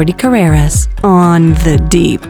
Jordi Carreras on The Deep.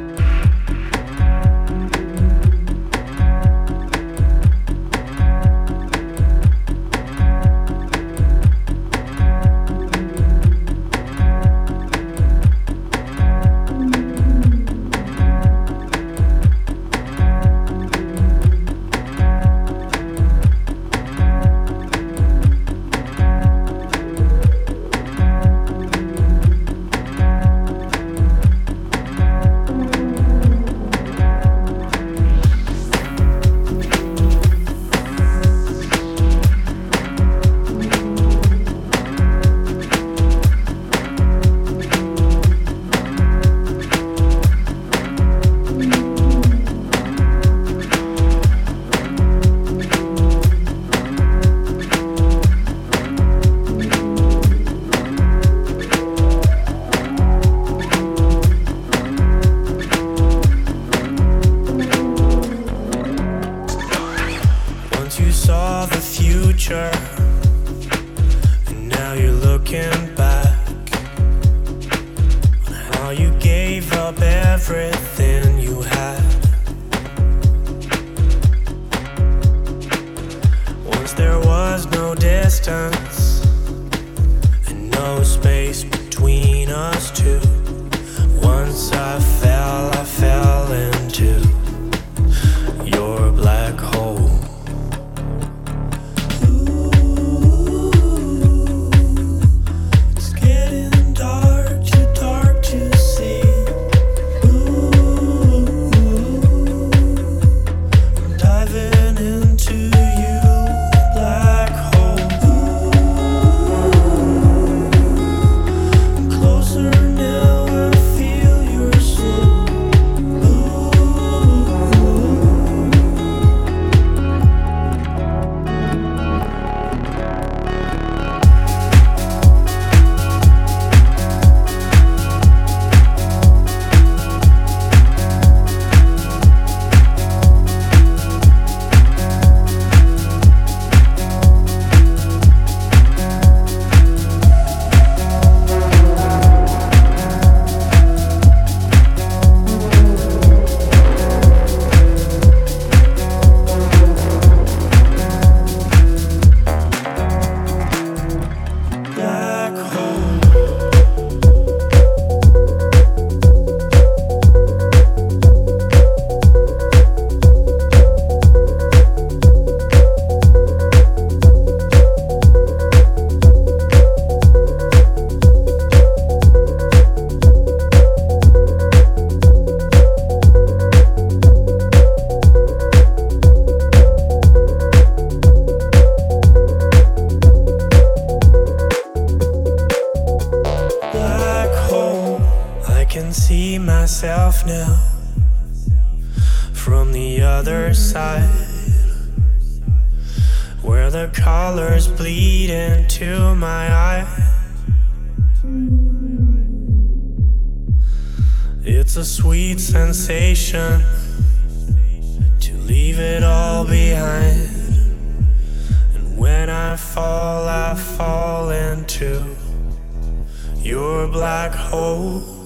a sweet sensation to leave it all behind. And when I fall, I fall into your black hole.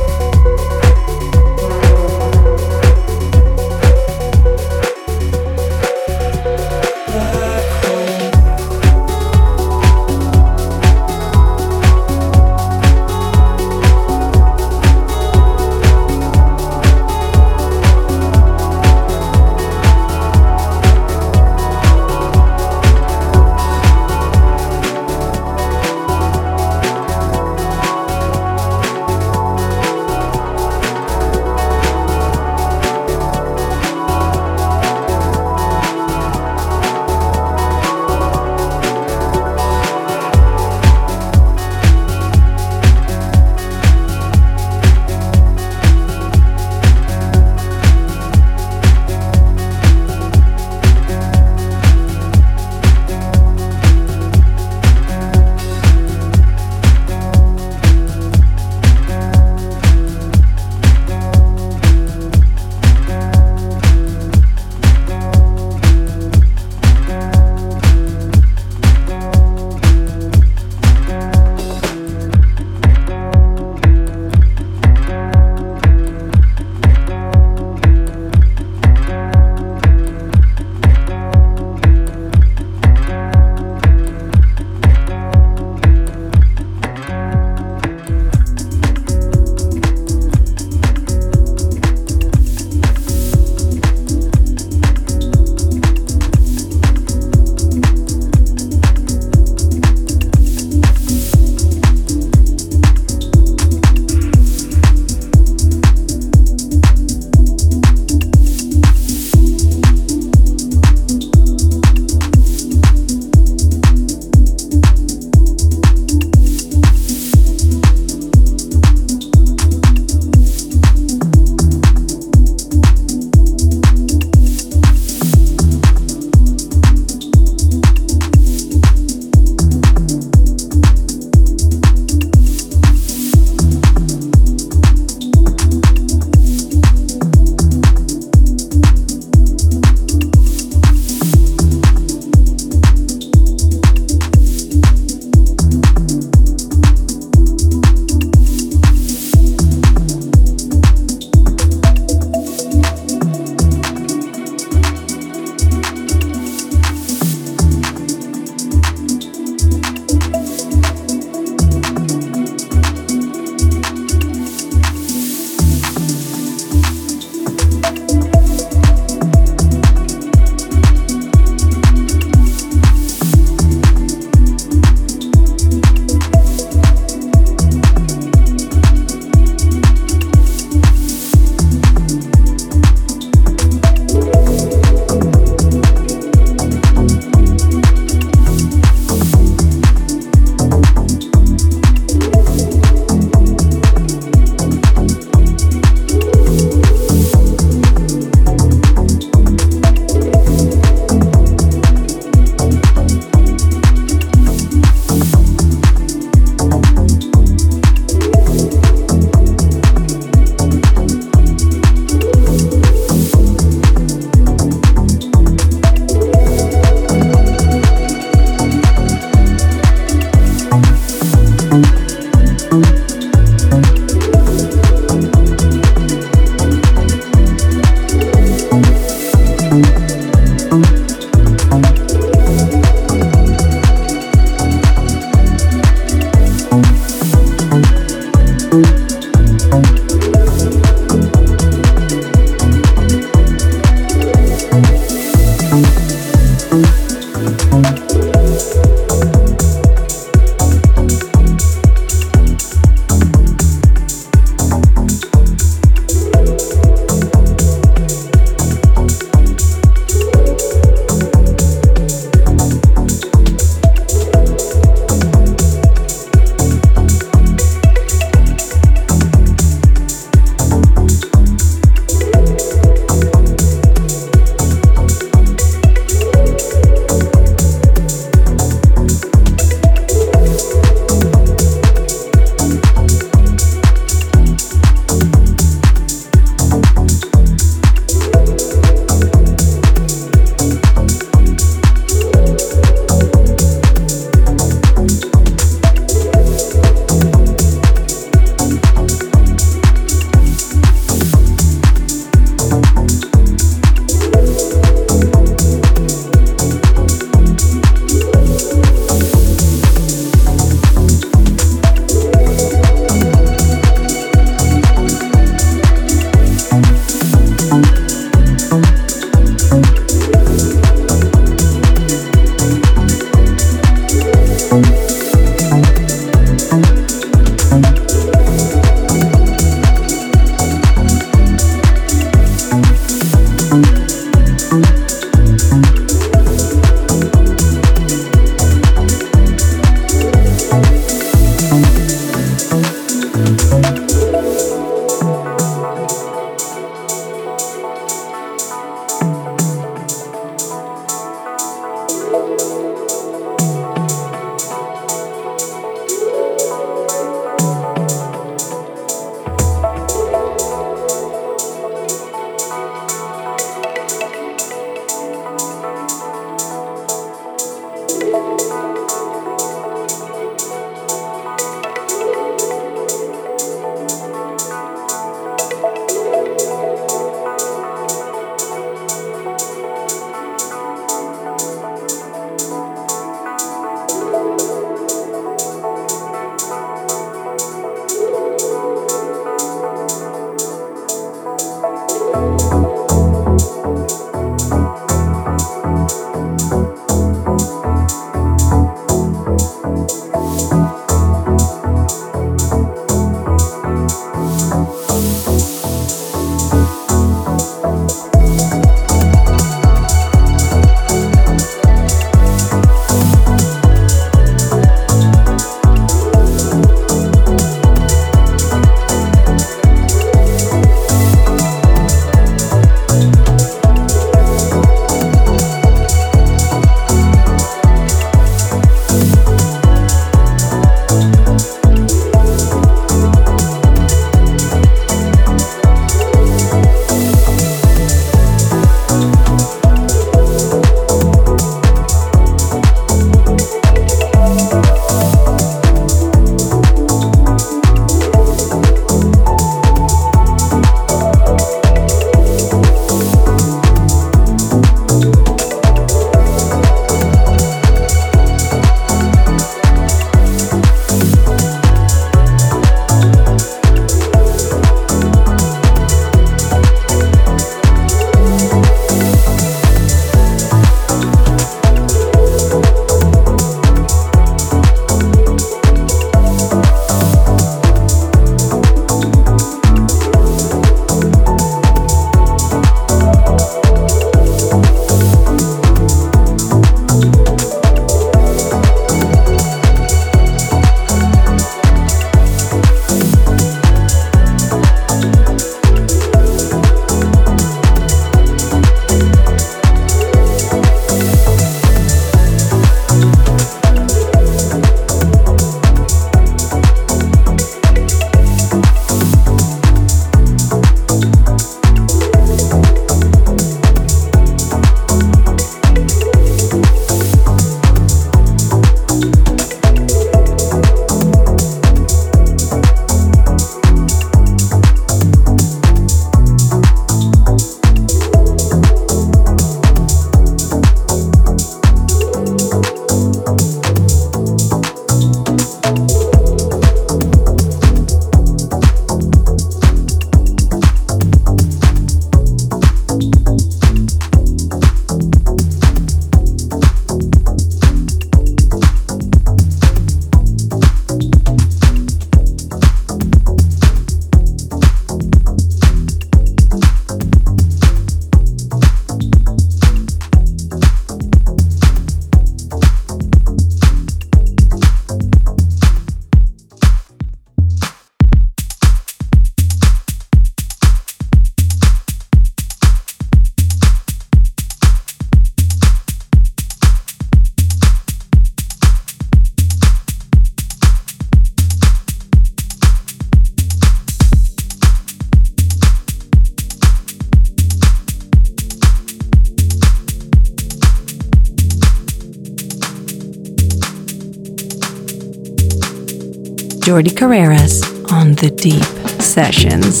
Jordi Carreras on the Deep Sessions.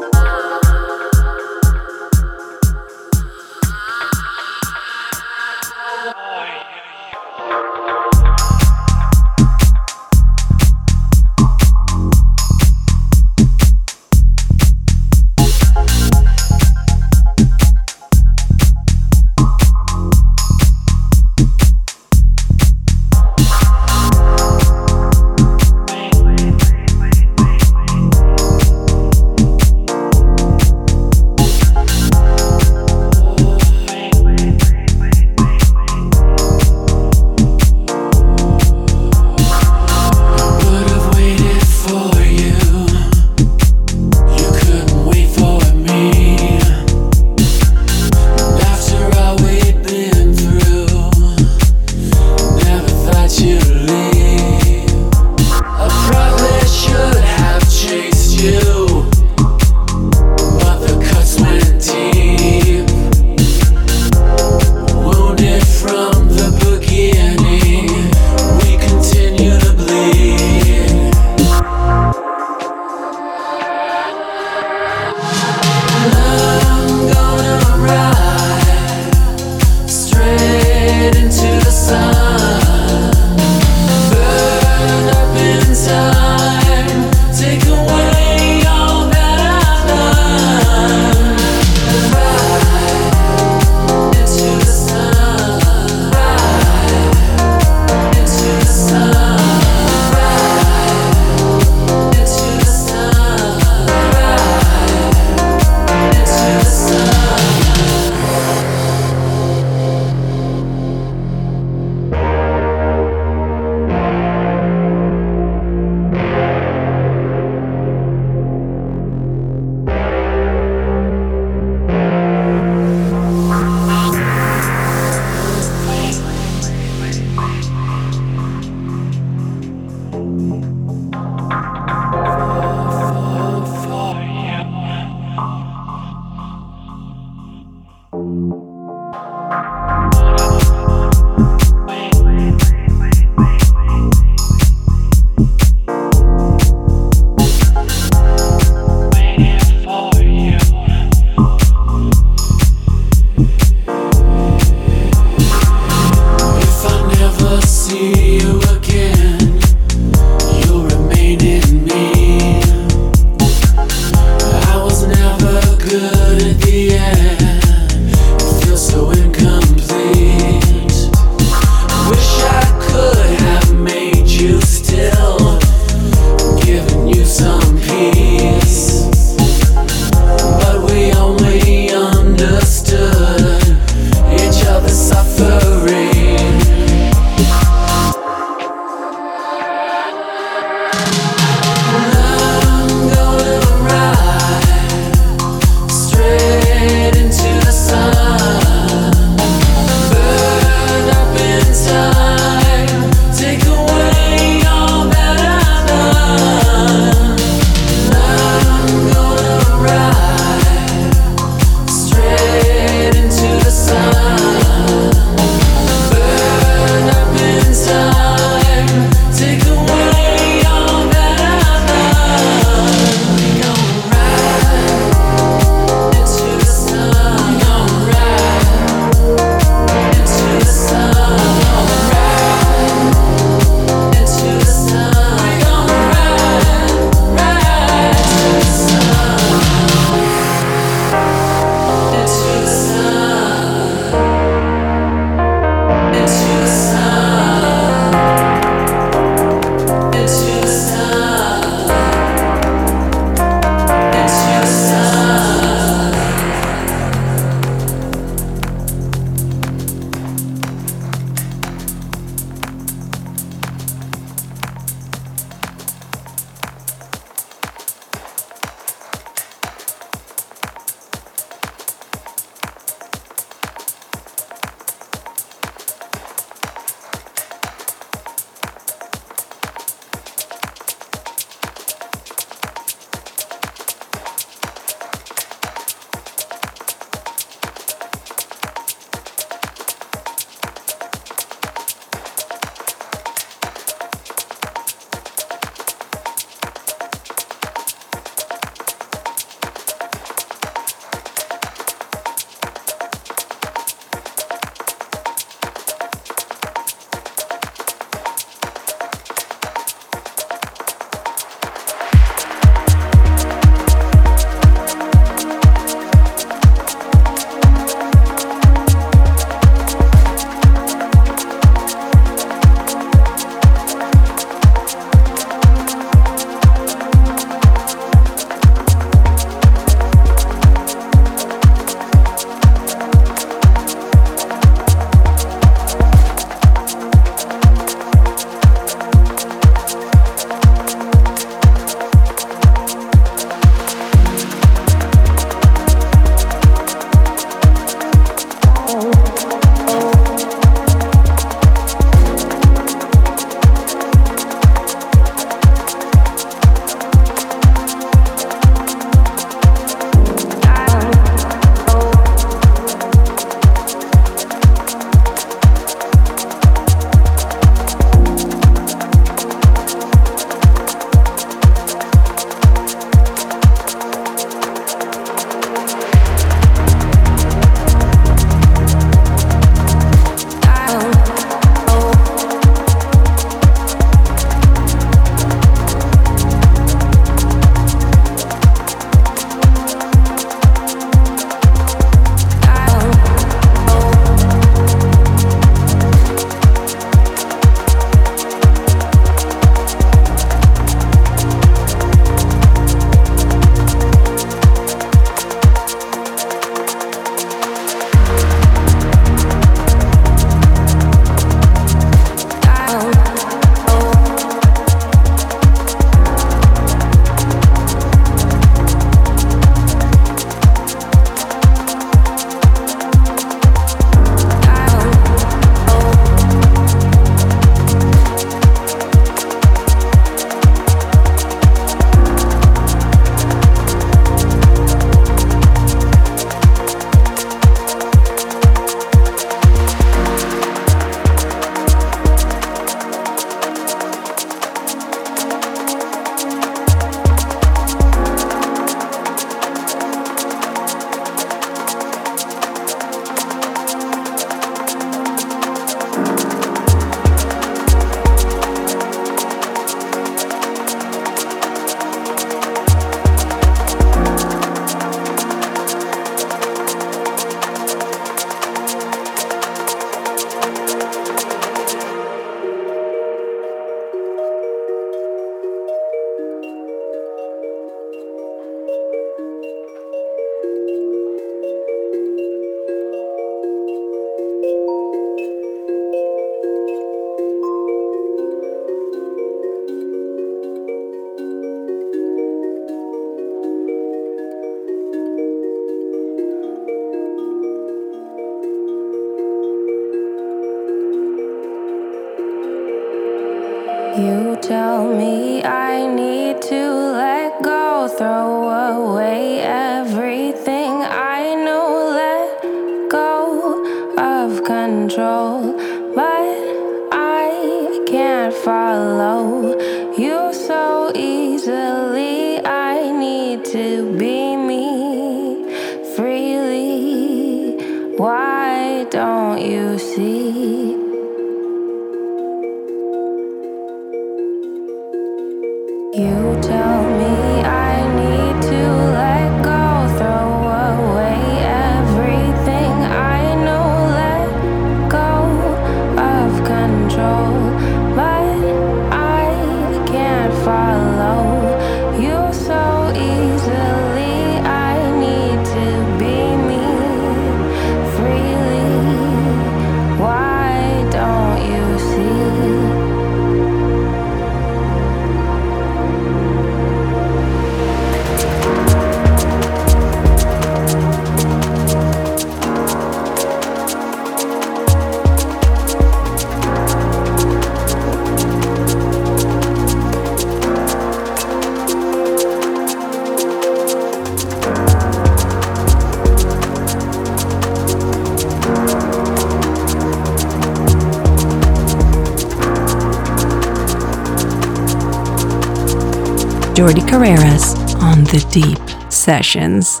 Jordi Carreras on the Deep Sessions.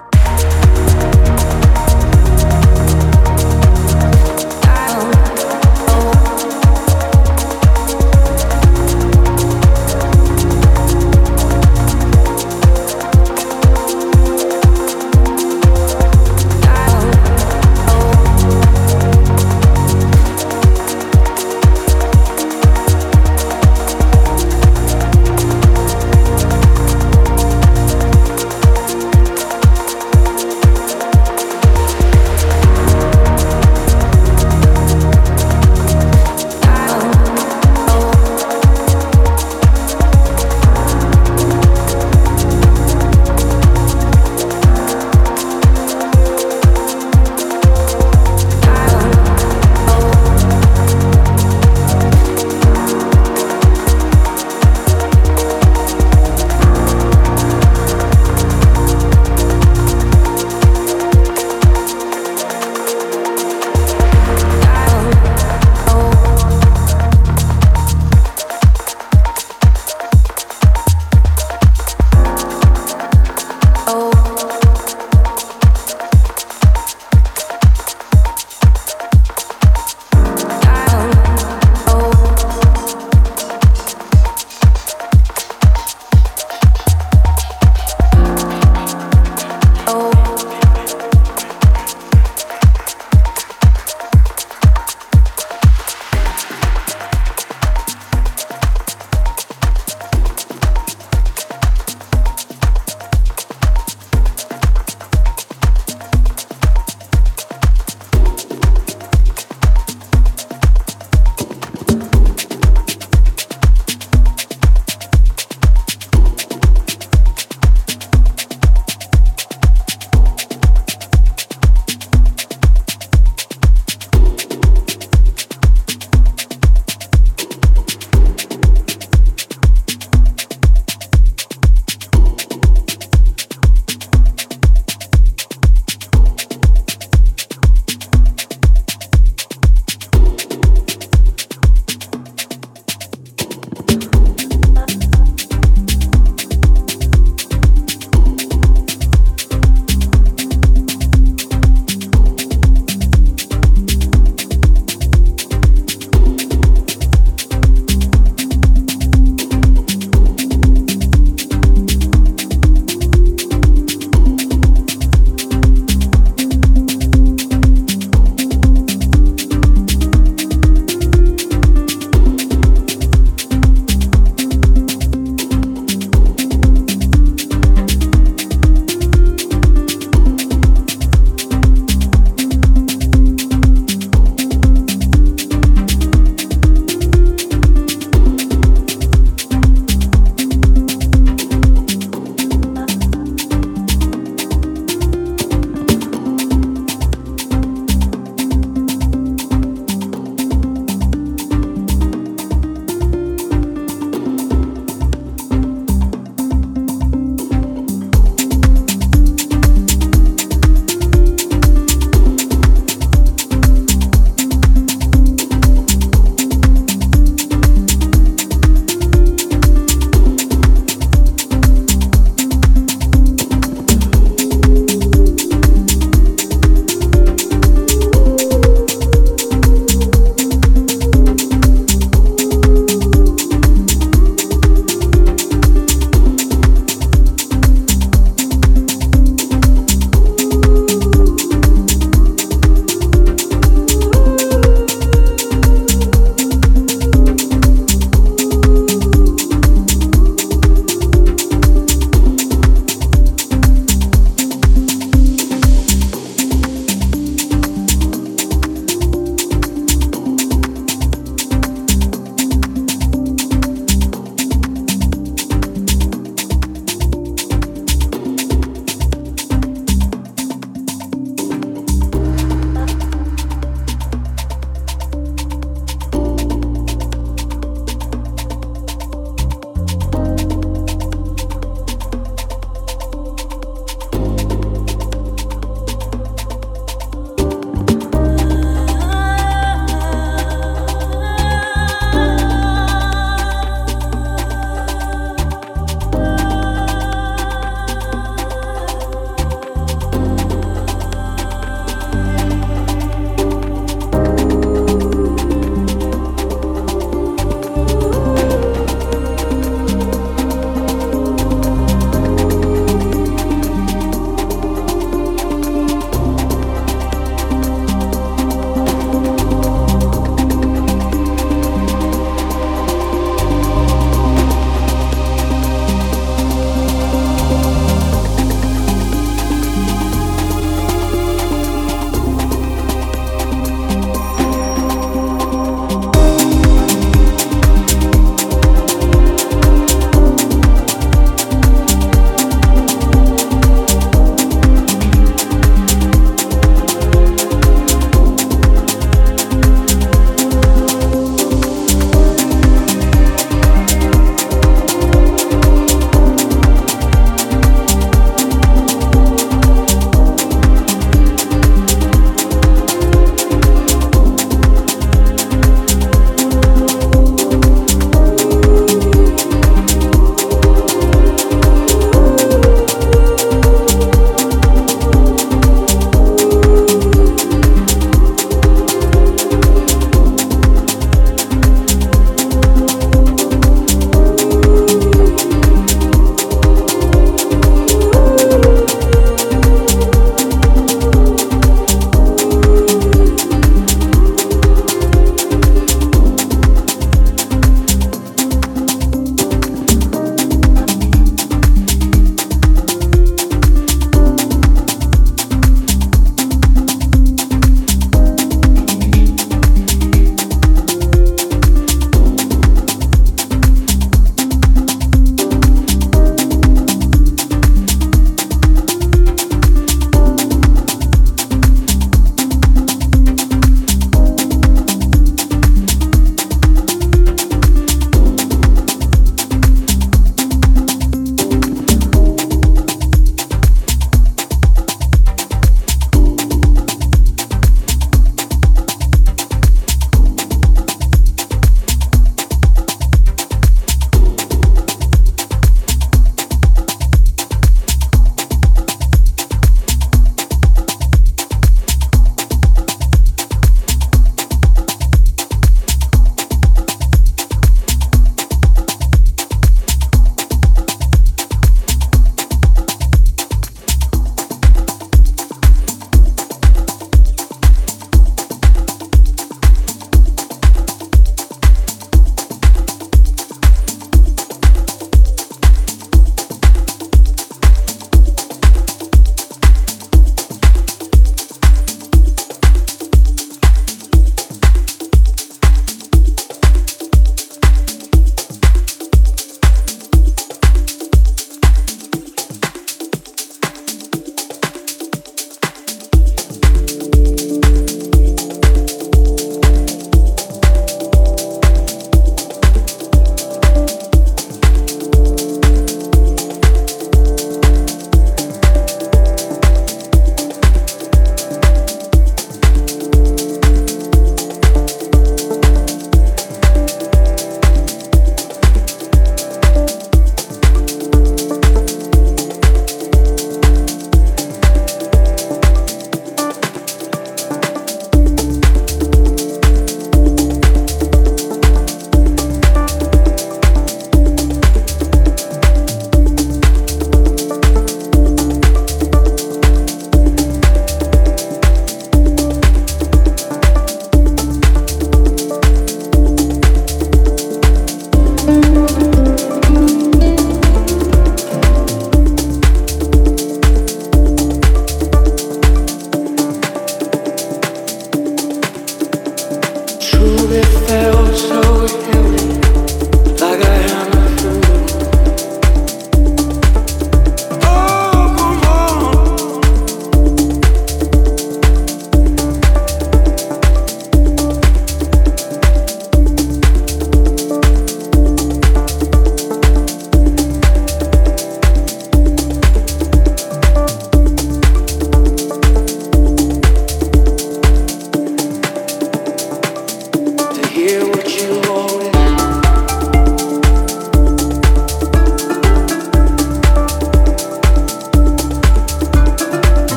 here